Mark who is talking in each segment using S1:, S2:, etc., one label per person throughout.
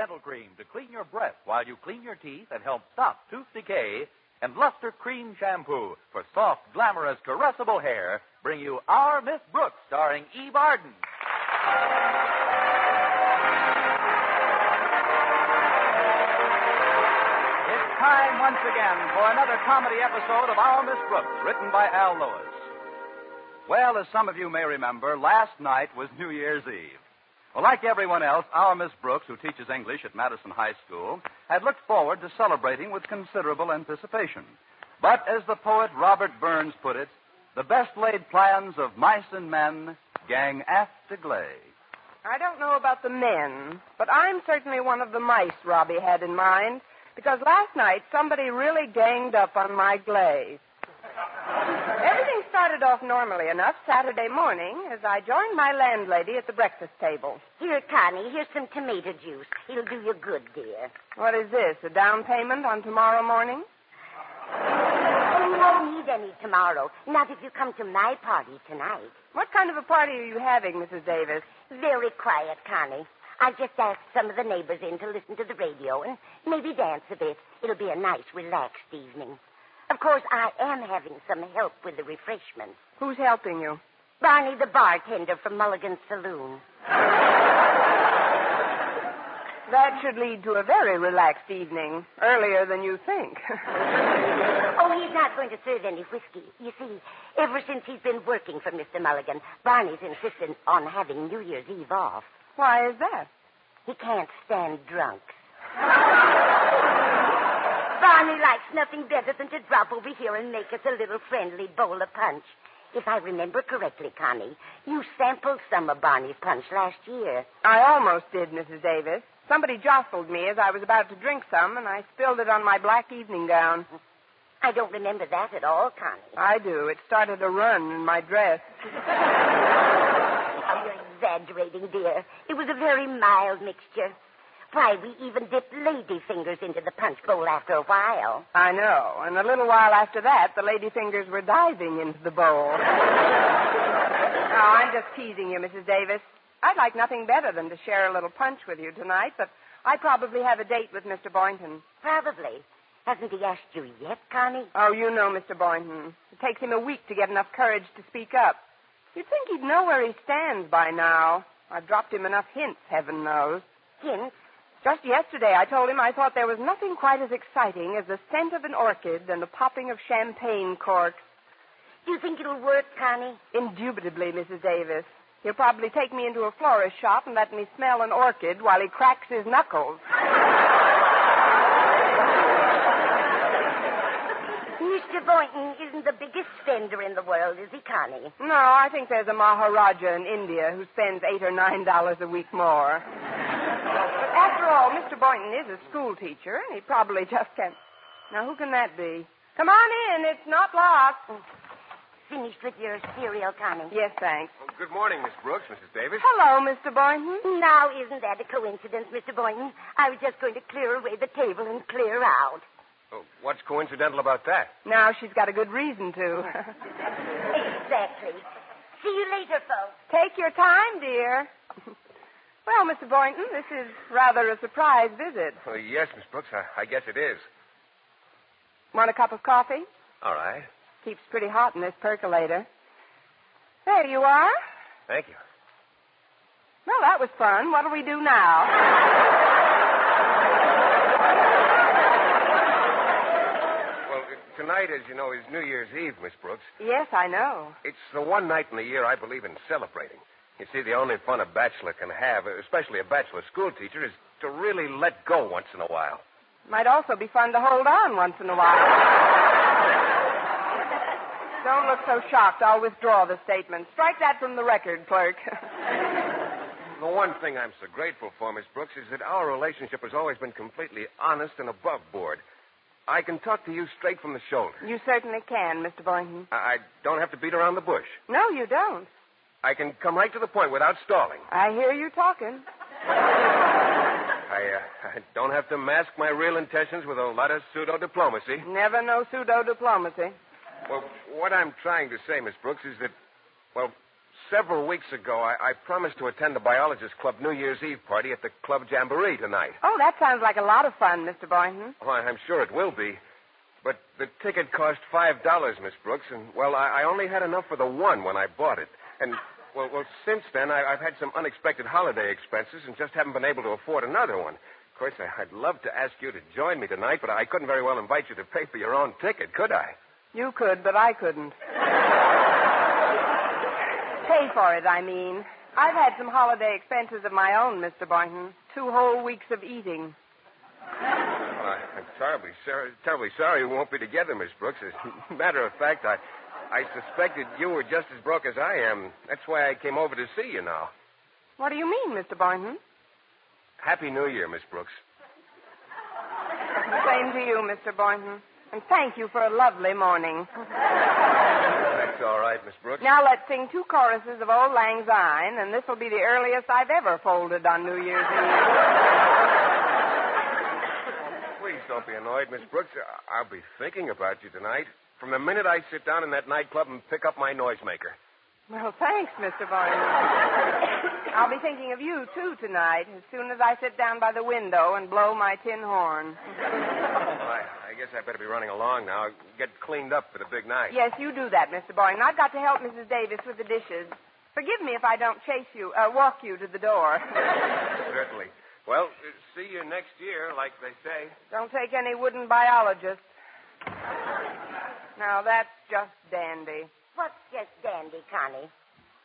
S1: Dental Cream to clean your breath while you clean your teeth and help stop tooth decay. And Lustre-Creme Shampoo for soft, glamorous, caressable hair bring you Our Miss Brooks starring Eve Arden. It's time once again for another comedy episode of Our Miss Brooks, written by Al Lewis. Well, as some of you may remember, last night was New Year's Eve. Well, like everyone else, our Miss Brooks, who teaches English at Madison High School, had looked forward to celebrating with considerable anticipation. But as the poet Robert Burns put it, the best laid plans of mice and men gang aft to glay.
S2: I don't know about the men, but I'm certainly one of the mice Robbie had in mind, because last night somebody really ganged up on my glaze. Started off normally enough Saturday morning as I joined my landlady at the breakfast table.
S3: Here, Connie, here's some tomato juice. It'll do you good, dear.
S2: What is this, a down payment on tomorrow morning?
S3: Oh, you won't need any tomorrow. Not if you come to my party tonight.
S2: What kind of a party are you having, Mrs. Davis?
S3: Very quiet, Connie. I've just asked some of the neighbors in to listen to the radio and maybe dance a bit. It'll be a nice, relaxed evening. Of course, I am having some help with the refreshments.
S2: Who's helping you?
S3: Barney, the bartender from Mulligan's Saloon.
S2: That should lead to a very relaxed evening, earlier than you think.
S3: oh, he's not going to serve any whiskey. You see, ever since he's been working for Mr. Mulligan, Barney's insisted on having New Year's Eve off.
S2: Why is that?
S3: He can't stand drunks. Barney likes nothing better than to drop over here and make us a little friendly bowl of punch. If I remember correctly, Connie, you sampled some of Barney's punch last year.
S2: I almost did, Mrs. Davis. Somebody jostled me as I was about to drink some, and I spilled it on my black evening gown.
S3: I don't remember that at all, Connie.
S2: I do. It started a run in my dress.
S3: oh, you're exaggerating, dear. It was a very mild mixture. Why, we even dipped lady fingers into the punch bowl after a while.
S2: I know. And a little while after that, the lady fingers were diving into the bowl. no, I'm just teasing you, Mrs. Davis. I'd like nothing better than to share a little punch with you tonight, but I probably have a date with Mr. Boynton.
S3: Probably. Hasn't he asked you yet, Connie?
S2: Oh, you know Mr. Boynton. It takes him a week to get enough courage to speak up. You'd think he'd know where he stands by now. I've dropped him enough hints, heaven knows.
S3: Hints?
S2: Just yesterday, I told him I thought there was nothing quite as exciting as the scent of an orchid and the popping of champagne corks.
S3: Do you think it'll work, Connie?
S2: Indubitably, Mrs. Davis. He'll probably take me into a florist shop and let me smell an orchid while he cracks his knuckles.
S3: Mr. Boynton isn't the biggest spender in the world, is he, Connie?
S2: No, I think there's a Maharaja in India who spends eight or nine dollars a week more. But after all, Mr. Boynton is a school teacher, and he probably just can't. Now, who can that be? Come on in. It's not locked.
S3: Oh, finished with your cereal, Connie?
S2: Yes, thanks.
S4: Well, good morning, Miss Brooks, Mrs. Davis.
S2: Hello, Mr. Boynton.
S3: Now, isn't that a coincidence, Mr. Boynton? I was just going to clear away the table and clear out.
S4: Oh, what's coincidental about that?
S2: Now she's got a good reason to.
S3: exactly. See you later, folks.
S2: Take your time, dear. well, Mr. Boynton, this is rather a surprise visit.
S4: Oh, yes, Miss Brooks, I, I guess it is.
S2: Want a cup of coffee?
S4: All right.
S2: Keeps pretty hot in this percolator. There you are.
S4: Thank you.
S2: Well, that was fun. What'll we do now?
S4: well, uh, tonight, as you know, is New Year's Eve, Miss Brooks.
S2: Yes, I know.
S4: It's the one night in the year I believe in celebrating. You see, the only fun a bachelor can have, especially a bachelor school teacher, is to really let go once in a while.
S2: Might also be fun to hold on once in a while. Don't look so shocked. I'll withdraw the statement. Strike that from the record, clerk.
S4: The one thing I'm so grateful for, Miss Brooks, is that our relationship has always been completely honest and above board. I can talk to you straight from the shoulder.
S2: You certainly can, Mr. Boynton.
S4: I I don't have to beat around the bush.
S2: No, you don't.
S4: I can come right to the point without stalling.
S2: I hear you talking.
S4: I, uh, I don't have to mask my real intentions with a lot of pseudo diplomacy.
S2: Never no pseudo diplomacy.
S4: Well, what I'm trying to say, Miss Brooks, is that, well, several weeks ago, I, I promised to attend the Biologist Club New Year's Eve party at the Club Jamboree tonight.
S2: Oh, that sounds like a lot of fun, Mr. Boynton.
S4: Oh, I'm sure it will be. But the ticket cost five dollars, Miss Brooks, and well, I, I only had enough for the one when I bought it. And well, well, since then I, I've had some unexpected holiday expenses and just haven't been able to afford another one. Of course, I, I'd love to ask you to join me tonight, but I couldn't very well invite you to pay for your own ticket, could I?
S2: You could, but I couldn't. Pay for it, I mean. I've had some holiday expenses of my own, Mr. Boynton. Two whole weeks of eating.
S4: Well, I, I'm terribly sorry, terribly sorry we won't be together, Miss Brooks. As a matter of fact, I, I suspected you were just as broke as I am. That's why I came over to see you now.
S2: What do you mean, Mr. Boynton?
S4: Happy New Year, Miss Brooks.
S2: Same to you, Mr. Boynton. And thank you for a lovely morning.
S4: That's all right, Miss Brooks.
S2: Now let's sing two choruses of Auld Lang Syne, and this will be the earliest I've ever folded on New Year's Eve.
S4: Please don't be annoyed, Miss Brooks. I'll be thinking about you tonight. From the minute I sit down in that nightclub and pick up my noisemaker.
S2: Well, thanks, Mr. Boynton. I'll be thinking of you, too, tonight, as soon as I sit down by the window and blow my tin horn.
S4: Well, I, I guess I better be running along now. Get cleaned up for the big night.
S2: Yes, you do that, Mr. Boynton. I've got to help Mrs. Davis with the dishes. Forgive me if I don't chase you, uh, walk you to the door.
S4: Certainly. Well, see you next year, like they say.
S2: Don't take any wooden biologists. Now, that's just dandy.
S3: What's just dandy, Connie?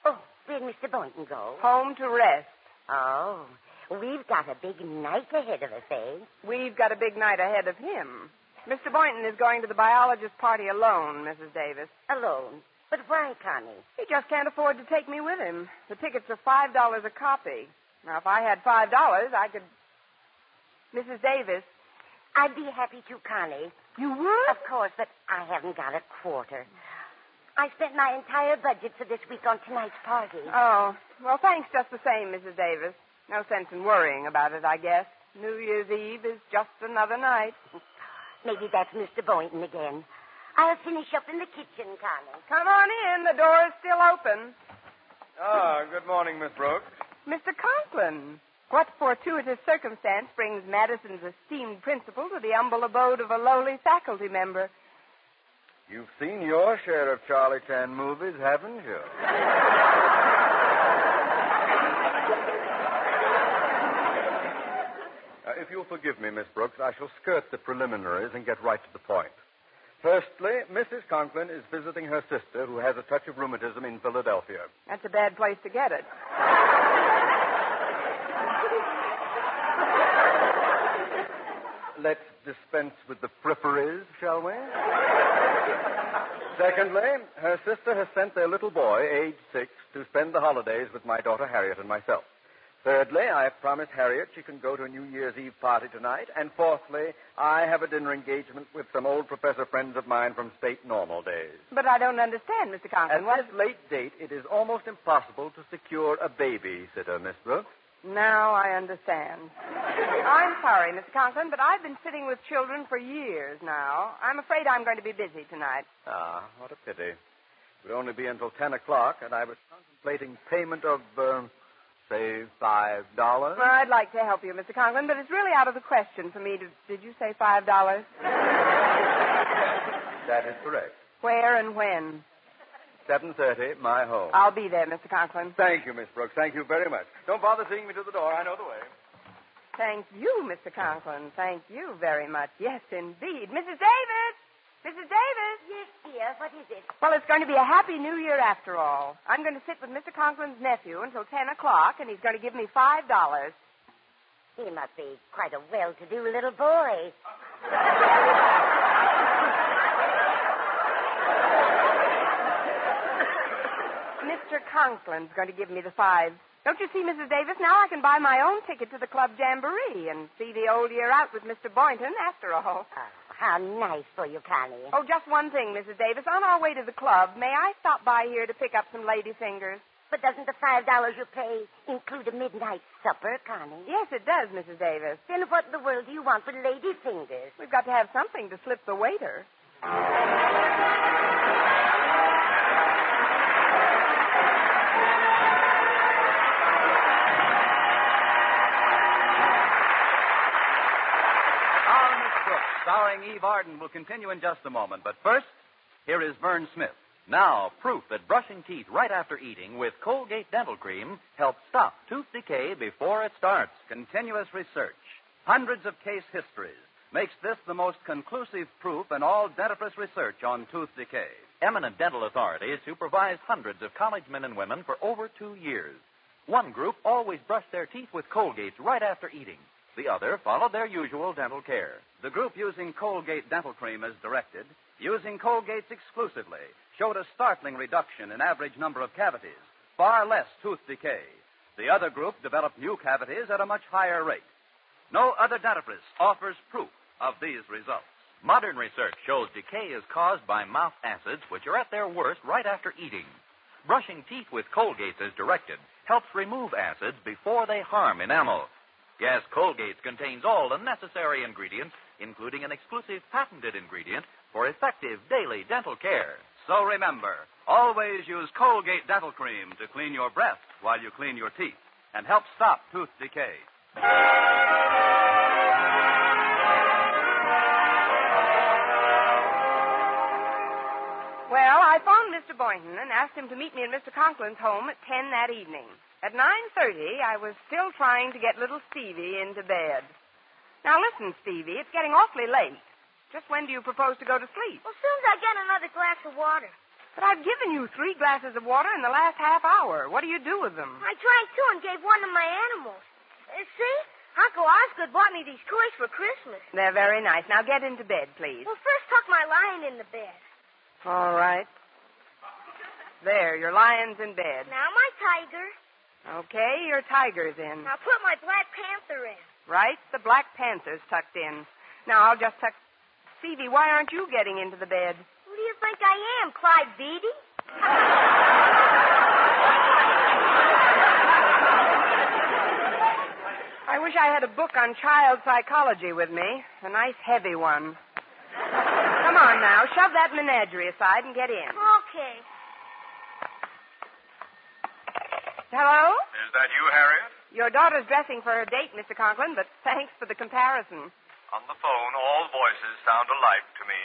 S3: Oh, where'd Mr. Boynton go?
S2: Home to rest.
S3: Oh, we've got a big night ahead of us, eh?
S2: We've got a big night ahead of him. Mr. Boynton is going to the biologist party alone, Mrs. Davis.
S3: Alone. But why, Connie?
S2: He just can't afford to take me with him. The tickets are five dollars a copy. Now, if I had five dollars, I could. Mrs. Davis,
S3: I'd be happy to, Connie.
S2: You would?
S3: Of course, but I haven't got a quarter. I spent my entire budget for this week on tonight's party.
S2: Oh, well, thanks just the same, Mrs. Davis. No sense in worrying about it, I guess. New Year's Eve is just another night.
S3: Maybe that's Mr. Boynton again. I'll finish up in the kitchen, Connie.
S2: Come on in. The door is still open.
S5: Ah, good morning, Miss Brooks.
S2: Mr. Conklin, what fortuitous circumstance brings Madison's esteemed principal to the humble abode of a lowly faculty member?
S5: You've seen your share of Charlie Chan movies, haven't you? Uh, if you'll forgive me, Miss Brooks, I shall skirt the preliminaries and get right to the point. Firstly, Mrs. Conklin is visiting her sister, who has a touch of rheumatism in Philadelphia.
S2: That's a bad place to get it.
S5: Let's dispense with the fripperies, shall we? Secondly, her sister has sent their little boy, age six, to spend the holidays with my daughter Harriet and myself. Thirdly, I have promised Harriet she can go to a New Year's Eve party tonight. And fourthly, I have a dinner engagement with some old professor friends of mine from state normal days.
S2: But I don't understand, Mr. Conklin.
S5: At
S2: What
S5: this late date, it is almost impossible to secure a babysitter, Miss Brooks.
S2: Now I understand. I'm sorry, Mr. Conklin, but I've been sitting with children for years now. I'm afraid I'm going to be busy tonight.
S5: Ah, what a pity. It would only be until 10 o'clock, and I was contemplating payment of, uh, say, $5.
S2: Well, I'd like to help you, Mr. Conklin, but it's really out of the question for me to. Did you say five dollars?
S5: That is correct.
S2: Where and when?
S5: 7.30, my home.
S2: I'll be there, Mr. Conklin.
S5: Thank you, Miss Brooks. Thank you very much. Don't bother seeing me to the door. I know the way.
S2: Thank you, Mr. Conklin. Thank you very much. Yes, indeed. Mrs. Davis! Mrs. Davis!
S3: Yes, dear. What is it?
S2: Well, it's going to be a happy new year after all. I'm going to sit with Mr. Conklin's nephew until 10 o'clock, and he's going to give me $5.
S3: He must be quite a well-to-do little boy.
S2: Mr. Conklin's going to give me the five Don't you see, Mrs. Davis? Now I can buy my own ticket to the club jamboree and see the old year out with Mr. Boynton after all.
S3: Oh, how nice for you, Connie.
S2: Oh, just one thing, Mrs. Davis. On our way to the club, may I stop by here to pick up some lady fingers?
S3: But doesn't the five dollars you pay include a midnight supper, Connie?
S2: Yes, it does, Mrs. Davis.
S3: Then what in the world do you want with lady fingers?
S2: We've got to have something to slip the waiter.
S1: Starring Eve Arden, will continue in just a moment. But first, here is Vern Smith. Now, proof that brushing teeth right after eating with Colgate Dental Cream helps stop tooth decay before it starts. Continuous research, hundreds of case histories, makes this the most conclusive proof in all dentifrice research on tooth decay. Eminent dental authorities supervised hundreds of college men and women for over two years. One group always brushed their teeth with Colgates right after eating. The other followed their usual dental care. The group using Colgate dental cream as directed, using Colgates exclusively, showed a startling reduction in average number of cavities, far less tooth decay. The other group developed new cavities at a much higher rate. No other dentifrice offers proof of these results. Modern research shows decay is caused by mouth acids, which are at their worst right after eating. Brushing teeth with Colgates as directed helps remove acids before they harm enamel. Yes, Colgate contains all the necessary ingredients, including an exclusive patented ingredient for effective daily dental care. So remember, always use Colgate Dental Cream to clean your breath while you clean your teeth and help stop tooth decay.
S2: Mr. Boynton and asked him to meet me in Mr. Conklin's home at 10 that evening. At 9.30, I was still trying to get little Stevie into bed. Now listen, Stevie, it's getting awfully late. Just when do you propose to go to sleep?
S6: Well, soon as I get another glass of water.
S2: But I've given you three glasses of water in the last half hour. What do you do with them?
S6: I drank two and gave one to my animals. Uh, see? Uncle Osgood bought me these toys for Christmas.
S2: They're very nice. Now get into bed, please.
S6: Well, first tuck my lion in the bed.
S2: All right. There, your lion's in bed.
S6: Now my tiger.
S2: Okay, your tiger's in.
S6: Now put my Black Panther in.
S2: Right? The Black Panther's tucked in. Now I'll just tuck. Stevie, why aren't you getting into the bed?
S6: Who do you think I am, Clyde Beatty?
S2: I wish I had a book on child psychology with me. A nice heavy one. Come on now, shove that menagerie aside and get in.
S6: Okay.
S2: Hello?
S7: Is that you, Harriet?
S2: Your daughter's dressing for her date, Mr. Conklin, but thanks for the comparison.
S7: On the phone, all voices sound alike to me.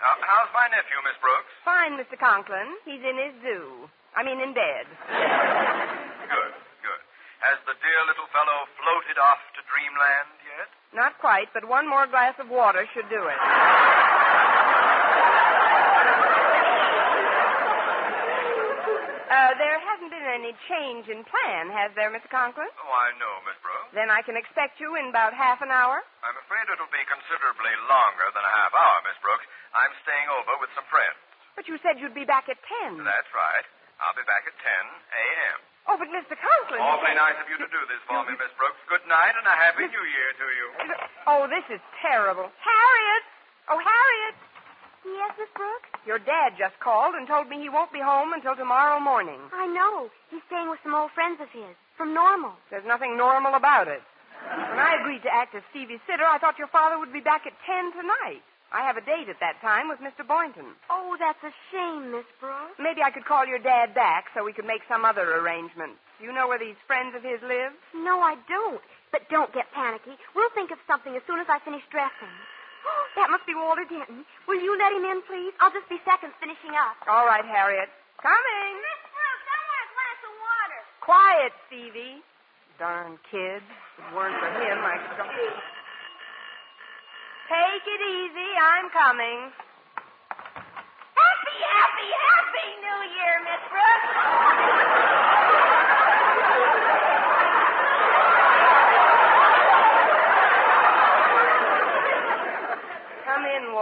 S7: Now, how's my nephew, Miss Brooks?
S2: Fine, Mr. Conklin. He's in his zoo. I mean, in bed.
S7: Good, good. Has the dear little fellow floated off to dreamland yet?
S2: Not quite, but one more glass of water should do it. Uh, there hasn't been any change in plan, has there, Mr. Conklin?
S7: Oh, I know, Miss Brooks.
S2: Then I can expect you in about half an hour.
S7: I'm afraid it'll be considerably longer than a half hour, Miss Brooks. I'm staying over with some friends.
S2: But you said you'd be back at ten.
S7: That's right. I'll be back at 10 a.m.
S2: Oh, but Mr. Conklin.
S7: Awfully nice of you to do this for me, Miss Brooks. Good night and a happy new year to you.
S2: Oh, this is terrible. Harriet! Oh, Harriet!
S6: Yes, Miss Brooks?
S2: Your dad just called and told me he won't be home until tomorrow morning.
S6: I know. He's staying with some old friends of his from Normal.
S2: There's nothing normal about it. When I agreed to act as Stevie's sitter, I thought your father would be back at 10 tonight. I have a date at that time with Mr. Boynton.
S6: Oh, that's a shame, Miss Brooks.
S2: Maybe I could call your dad back so we could make some other arrangement. Do you know where these friends of his live?
S6: No, I don't. But don't get panicky. We'll think of something as soon as I finish dressing. That must be Walter Denton. Will you let him in, please? I'll just be seconds finishing up.
S2: All right, Harriet. Coming.
S6: Miss Brooks, I want a glass of water.
S2: Quiet, Stevie. Darn kid. If it weren't for him, I could. Take it easy. I'm coming.
S6: Happy, happy, happy New Year, Miss Brooks.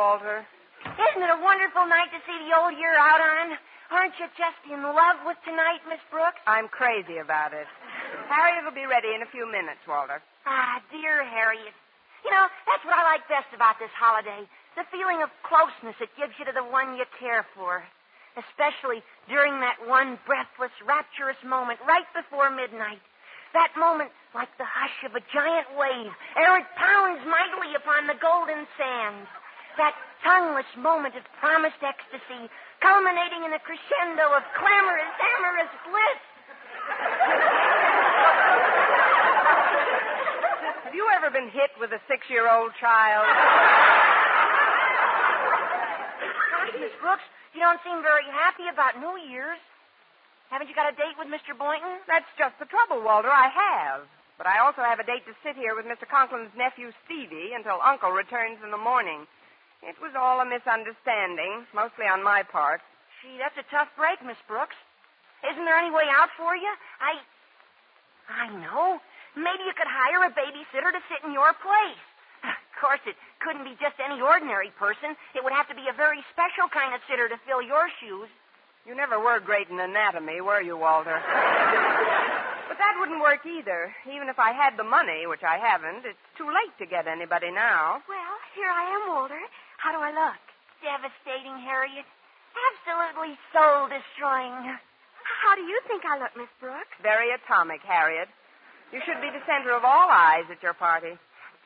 S2: Walter.
S6: Isn't it a wonderful night to see the old year out on?
S8: Aren't you just in love with tonight, Miss Brooks?
S2: I'm crazy about it. Harriet will be ready in a few minutes, Walter.
S8: Ah, dear Harriet. You know, that's what I like best about this holiday. The feeling of closeness it gives you to the one you care for. Especially during that one breathless, rapturous moment right before midnight. That moment like the hush of a giant wave ere it pounds mightily upon the golden sands. That tongueless moment of promised ecstasy, culminating in a crescendo of clamorous, amorous bliss.
S2: Have you ever been hit with a six-year-old child?
S8: Gosh, Miss Brooks, you don't seem very happy about New Year's. Haven't you got a date with Mr. Boynton?
S2: That's just the trouble, Walter. I have. But I also have a date to sit here with Mr. Conklin's nephew, Stevie, until Uncle returns in the morning. It was all a misunderstanding, mostly on my part.
S8: Gee, that's a tough break, Miss Brooks. Isn't there any way out for you? I. I know. Maybe you could hire a babysitter to sit in your place. Of course, it couldn't be just any ordinary person. It would have to be a very special kind of sitter to fill your shoes.
S2: You never were great in anatomy, were you, Walter? but that wouldn't work either. Even if I had the money, which I haven't, it's too late to get anybody now.
S6: Well, here I am, Walter. How do I look?
S8: Devastating, Harriet. Absolutely soul destroying.
S6: How do you think I look, Miss Brooks?
S2: Very atomic, Harriet. You should be the center of all eyes at your party.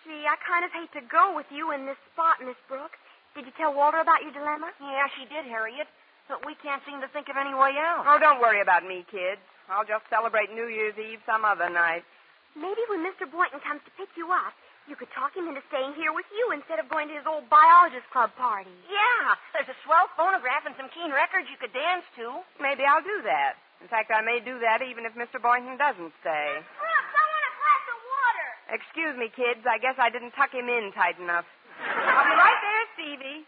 S6: Gee, I kind of hate to go with you in this spot, Miss Brooks. Did you tell Walter about your dilemma?
S8: Yeah, she did, Harriet. But we can't seem to think of any way out.
S2: Oh, don't worry about me, kids. I'll just celebrate New Year's Eve some other night.
S6: Maybe when Mr. Boynton comes to pick you up, you could talk him into staying here with you instead of going to his old biologist club party.
S8: Yeah, there's a swell phonograph and some keen records you could dance to.
S2: Maybe I'll do that. In fact, I may do that even if Mr. Boynton doesn't stay.
S6: Brooks, I want a glass of water.
S2: Excuse me, kids. I guess I didn't tuck him in tight enough. I'll be right there, Stevie.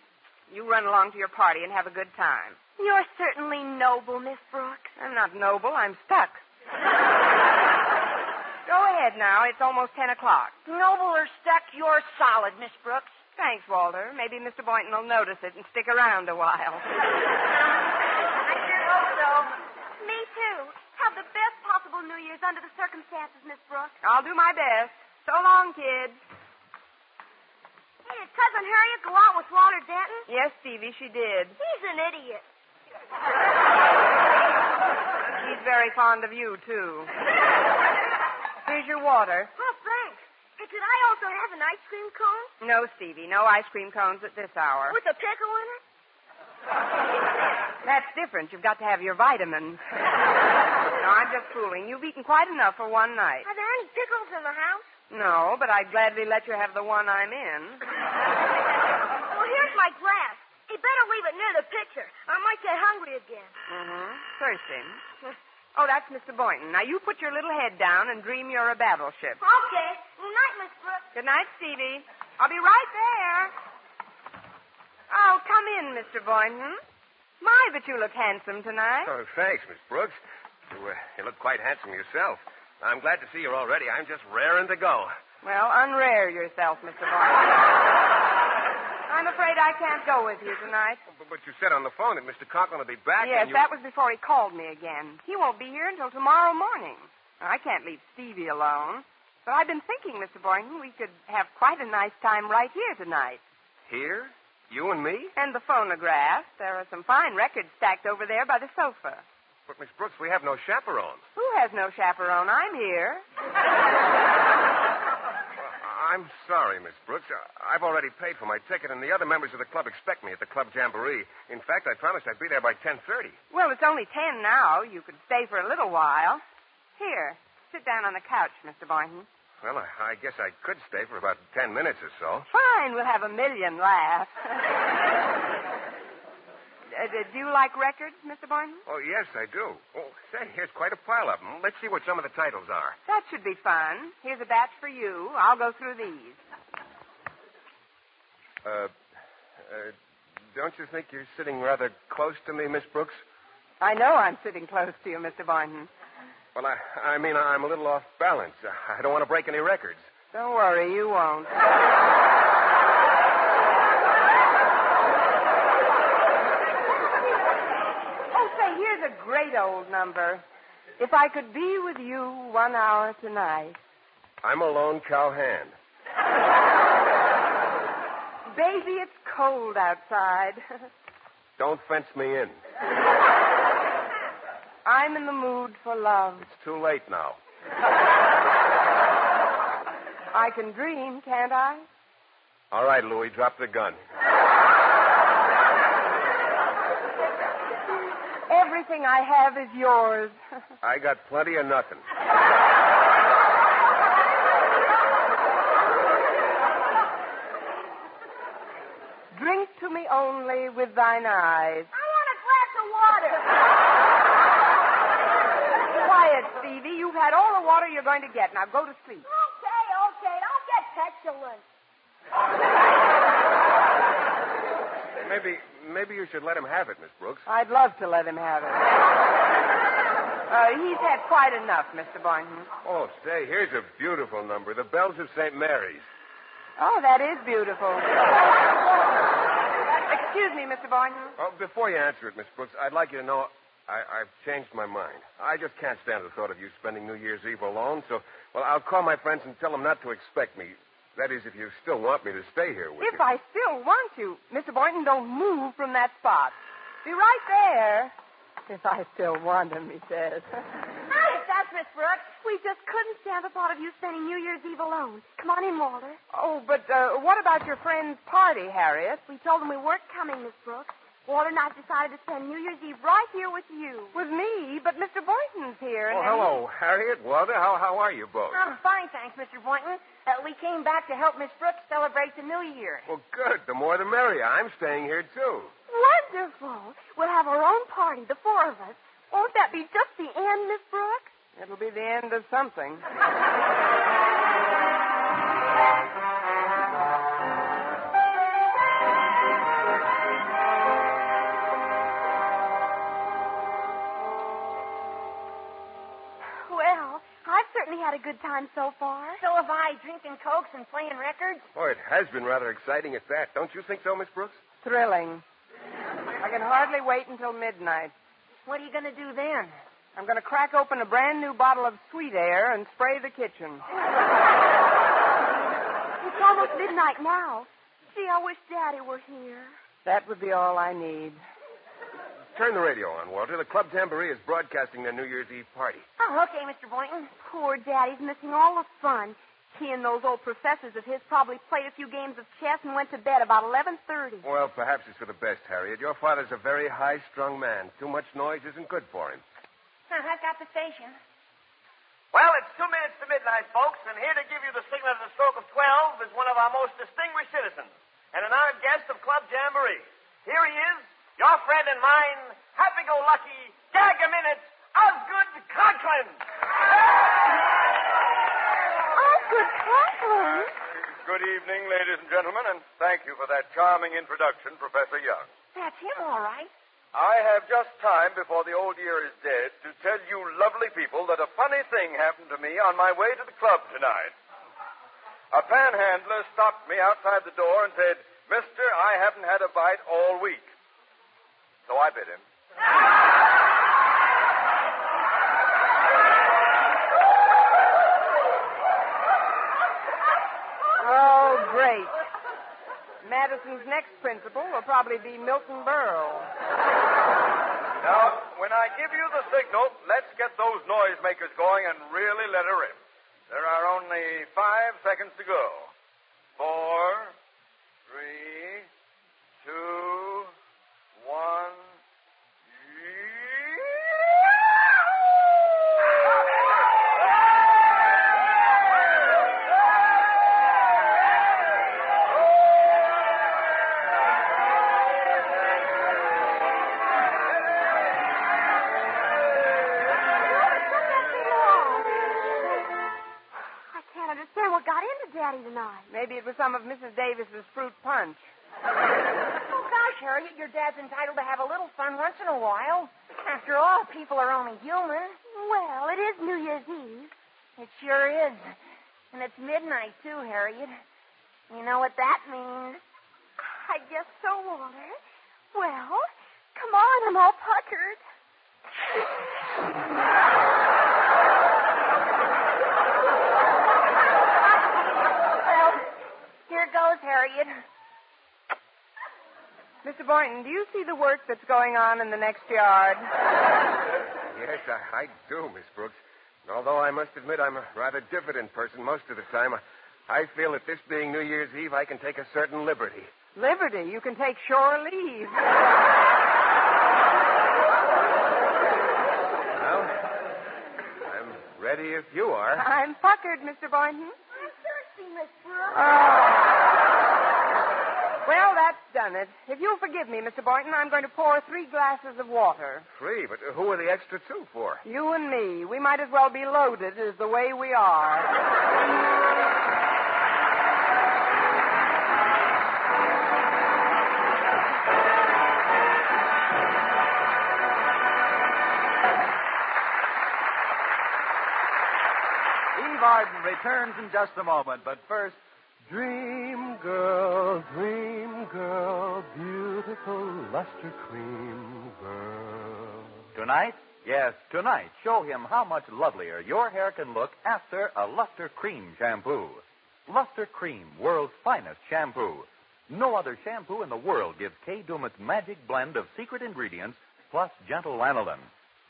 S2: You run along to your party and have a good time.
S6: You're certainly noble, Miss Brooks.
S2: I'm not noble. I'm stuck. Ahead now. It's almost ten o'clock.
S8: Noble or stuck, you're solid, Miss Brooks.
S2: Thanks, Walter. Maybe Mr. Boynton will notice it and stick around a while.
S8: I sure hope so.
S6: Me too. Have the best possible New Year's under the circumstances, Miss Brooks.
S2: I'll do my best. So long, kids.
S6: Hey, did Cousin Harriet go out with Walter Denton?
S2: Yes, Stevie, she did.
S6: He's an idiot.
S2: He's very fond of you, too. Here's your water.
S6: Oh, thanks. Hey, could I also have an ice cream cone?
S2: No, Stevie, no ice cream cones at this hour.
S6: With a pickle in it?
S2: That's different. You've got to have your vitamins. no, I'm just fooling. You've eaten quite enough for one night.
S6: Are there any pickles in the house?
S2: No, but I'd gladly let you have the one I'm in.
S6: Well, here's my glass. You better leave it near the picture. I might get hungry again.
S2: Mm-hmm. Thirsty. Oh, that's Mr. Boynton. Now, you put your little head down and dream you're a battleship.
S6: Okay. Good night, Miss Brooks.
S2: Good night, Stevie. I'll be right there. Oh, come in, Mr. Boynton. My, but you look handsome tonight.
S4: Oh, thanks, Miss Brooks. You, uh, you look quite handsome yourself. I'm glad to see you already. I'm just raring to go.
S2: Well, unrare yourself, Mr. Boynton. I can't go with you tonight.
S4: But, but you said on the phone that Mr. Conklin will be back.
S2: Yes,
S4: and you...
S2: that was before he called me again. He won't be here until tomorrow morning. I can't leave Stevie alone. But I've been thinking, Mr. Boynton, we could have quite a nice time right here tonight.
S4: Here? You and me?
S2: And the phonograph. There are some fine records stacked over there by the sofa.
S4: But, Miss Brooks, we have no chaperone.
S2: Who has no chaperone? I'm here.
S4: I'm sorry, Miss Brooks. I- I've already paid for my ticket, and the other members of the club expect me at the club jamboree. In fact, I promised I'd be there by 10.30.
S2: Well, it's only ten now. You could stay for a little while. Here, sit down on the couch, Mr. Boynton.
S4: Well, I, I guess I could stay for about 10 minutes or so.
S2: Fine, we'll have a million laughs. Uh, do you like records, Mr. Boynton?
S4: Oh, yes, I do. Oh, say, here's quite a pile of them. Let's see what some of the titles are.
S2: That should be fun. Here's a batch for you. I'll go through these.
S4: Uh, uh, don't you think you're sitting rather close to me, Miss Brooks?
S2: I know I'm sitting close to you, Mr. Boynton.
S4: Well, I, I mean, I'm a little off balance. I don't want to break any records.
S2: Don't worry, you won't. Say, Hey, here's a great old number. If I could be with you one hour tonight.
S4: I'm a lone cowhand.
S2: Baby, it's cold outside.
S4: Don't fence me in.
S2: I'm in the mood for love.
S4: It's too late now.
S2: I can dream, can't I?
S4: All right, Louis, drop the gun.
S2: Everything I have is yours.
S4: I got plenty of nothing.
S2: Drink to me only with thine eyes.
S6: I want a glass of water.
S2: Quiet, Stevie. You've had all the water you're going to get. Now go to sleep.
S6: Okay, okay. Don't get petulant.
S4: Maybe, maybe you should let him have it, Miss Brooks.
S2: I'd love to let him have it. Uh, he's had quite enough, Mr. Boynton.
S4: Oh, say, here's a beautiful number. The Bells of St. Mary's.
S2: Oh, that is beautiful. Excuse me, Mr. Boynton.
S4: Oh, before you answer it, Miss Brooks, I'd like you to know I, I've changed my mind. I just can't stand the thought of you spending New Year's Eve alone, so, well, I'll call my friends and tell them not to expect me. That is, if you still want me to stay here with
S2: If
S4: you.
S2: If I still want you, Mr. Boynton, don't move from that spot. Be right there. If I still want him, he says.
S6: Hi, that's Miss Brooks. We just couldn't stand the thought of you spending New Year's Eve alone. Come on in, Walter.
S2: oh, but uh, what about your friend's party, Harriet?
S6: We told them we weren't coming, Miss Brooks. Walter and I decided to spend New Year's Eve right here with you.
S2: With me, but Mr. Boynton's here.
S4: Oh,
S2: and-
S4: hello, Harriet, Walter. How, how are you both?
S3: I'm fine, thanks, Mr. Boynton. Uh, we came back to help Miss Brooks celebrate the New Year.
S4: Well, good. The more the merrier. I'm staying here, too.
S6: Wonderful. We'll have our own party, the four of us. Won't that be just the end, Miss Brooks?
S2: It'll be the end of something.
S6: had a good time so far.
S3: So have I, drinking cokes and playing records.
S4: Boy, it has been rather exciting at that. Don't you think so, Miss Brooks?
S2: Thrilling. I can hardly wait until midnight.
S3: What are you going to do then?
S2: I'm going to crack open a brand new bottle of sweet air and spray the kitchen.
S6: It's almost midnight now. Gee, I wish Daddy were here.
S2: That would be all I need.
S4: Turn the radio on, Walter. The Club Jamboree is broadcasting their New Year's Eve party.
S3: Oh, okay, Mr. Boynton.
S6: Poor Daddy's missing all the fun. He and those old professors of his probably played a few games of chess and went to bed about 11.30.
S4: Well, perhaps it's for the best, Harriet. Your father's a very high-strung man. Too much noise isn't good for him.
S3: Huh, I've got the station.
S9: Well, it's two minutes to midnight, folks, and here to give you the signal at the stroke of 12 is one of our most distinguished citizens and an honored guest of Club Jamboree. Here he is, your friend and mine, happy-go-lucky, gag-a-minute, Osgood Conklin.
S6: Osgood Conklin?
S7: Good evening, ladies and gentlemen, and thank you for that charming introduction, Professor Young.
S3: That's him, all right.
S7: I have just time before the old year is dead to tell you lovely people that a funny thing happened to me on my way to the club tonight. A panhandler stopped me outside the door and said, Mister, I haven't had a bite all week. So I bit him.
S2: Oh, great. Madison's next principal will probably be Milton Berle.
S7: Now, when I give you the signal, let's get those noisemakers going and really let her rip. There are only five seconds to go. Four, three, two, one.
S6: I can't understand what got into Daddy tonight.
S2: Maybe it was some of Mrs. Davis's fruit punch.
S3: Harriet, your dad's entitled to have a little fun once in a while. After all, people are only human.
S6: Well, it is New Year's Eve.
S3: It sure is. And it's midnight, too, Harriet. You know what that means.
S6: I guess so, Walter. Well, come on, I'm all puckered.
S3: Well, here goes, Harriet.
S2: Mr. Boynton, do you see the work that's going on in the next yard?
S4: Yes, I, I do, Miss Brooks. Although I must admit I'm a rather diffident person most of the time, I, I feel that this being New Year's Eve, I can take a certain liberty.
S2: Liberty, you can take shore leave.
S4: Well, I'm ready if you are.
S2: I'm puckered, Mr. Boynton.
S3: I'm thirsty, Miss Brooks.
S2: Oh. Well, that's done it. If you'll forgive me, Mr. Boynton, I'm going to pour three glasses of water.
S4: Three? but who are the extra two for?
S2: You and me. We might as well be loaded as the way we are.
S1: Eve Arden returns in just a moment, but first,
S10: Dream girl, dream girl, beautiful luster cream girl.
S1: tonight, yes, tonight, show him how much lovelier your hair can look after a Lustre-Creme shampoo. Lustre-Creme, world's finest shampoo. No other shampoo in the world gives Kay Daumit's magic blend of secret ingredients plus gentle lanolin.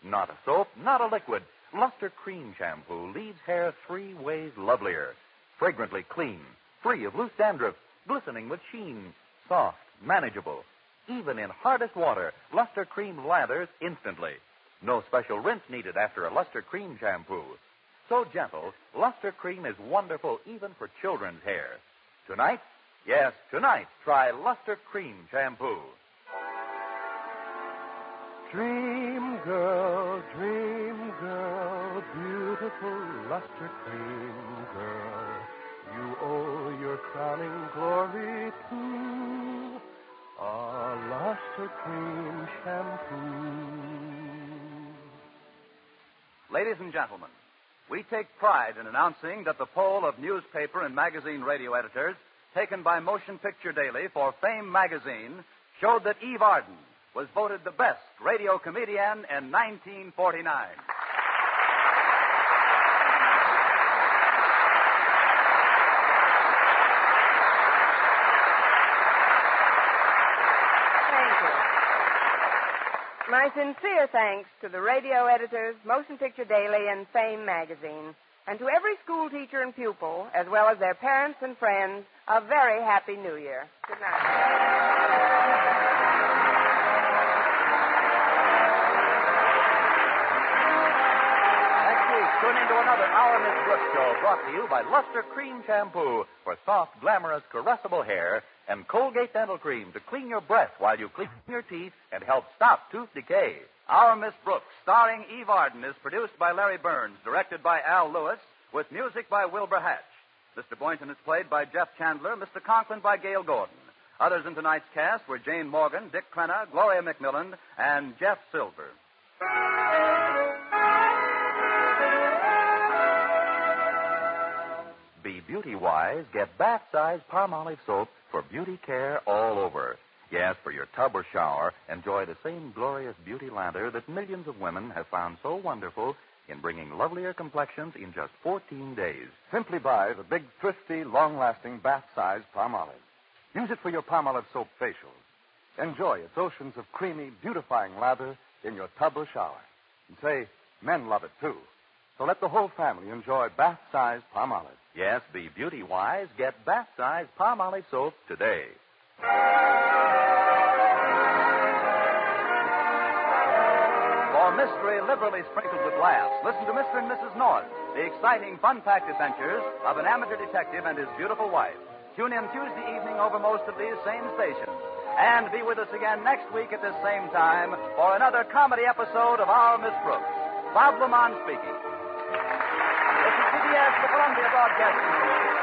S1: Not a soap, not a liquid. Lustre-Creme shampoo leaves hair three ways lovelier. Fragrantly clean, free of loose dandruff, glistening with sheen, soft, manageable. Even in hardest water, Lustre-Creme lathers instantly. No special rinse needed after a Lustre-Creme shampoo. So gentle, Lustre-Creme is wonderful even for children's hair. Tonight, yes, tonight, try Luster Cream shampoo.
S10: Dream girl, dream girl, beautiful luster cream girl. You owe your crowning glory to a luster cream shampoo.
S1: Ladies and gentlemen, we take pride in announcing that the poll of newspaper and magazine radio editors, taken by Motion Picture Daily for Fame magazine, showed that Eve Arden was voted the best radio comedian in 1949.
S2: My sincere thanks to the radio editors, Motion Picture Daily, and Fame magazine, and to every school teacher and pupil, as well as their parents and friends, a very happy New Year. Good night.
S1: Tune into another Our Miss Brooks show brought to you by Luster Cream Shampoo for soft, glamorous, caressable hair and Colgate Dental Cream to clean your breath while you clean your teeth and help stop tooth decay. Our Miss Brooks, starring Eve Arden, is produced by Larry Berns, directed by Al Lewis, with music by Wilbur Hatch. Mr. Boynton is played by Jeff Chandler, Mr. Conklin by Gale Gordon. Others in tonight's cast were Jane Morgan, Dick Crenna, Gloria McMillan, and Jeff Silver. Be beauty wise, get bath size Palmolive soap for beauty care all over. Yes, for your tub or shower, enjoy the same glorious beauty lather that millions of women have found so wonderful in bringing lovelier complexions in just 14 days.
S11: Simply buy the big, thrifty, long lasting bath size Palmolive. Use it for your Palmolive soap facials. Enjoy its oceans of creamy, beautifying lather in your tub or shower. And say, men love it too. So let the whole family enjoy bath size Palmolive.
S1: Yes, be beauty wise, get bath size Palmolive soap today. For mystery liberally sprinkled with laughs, listen to Mr. and Mrs. North, the exciting, fun-packed adventures of an amateur detective and his beautiful wife. Tune in Tuesday evening over most of these same stations. And be with us again next week at this same time for another comedy episode of Our Miss Brooks. Bob LeMond speaking. CBS, the Columbia Broadcasting System.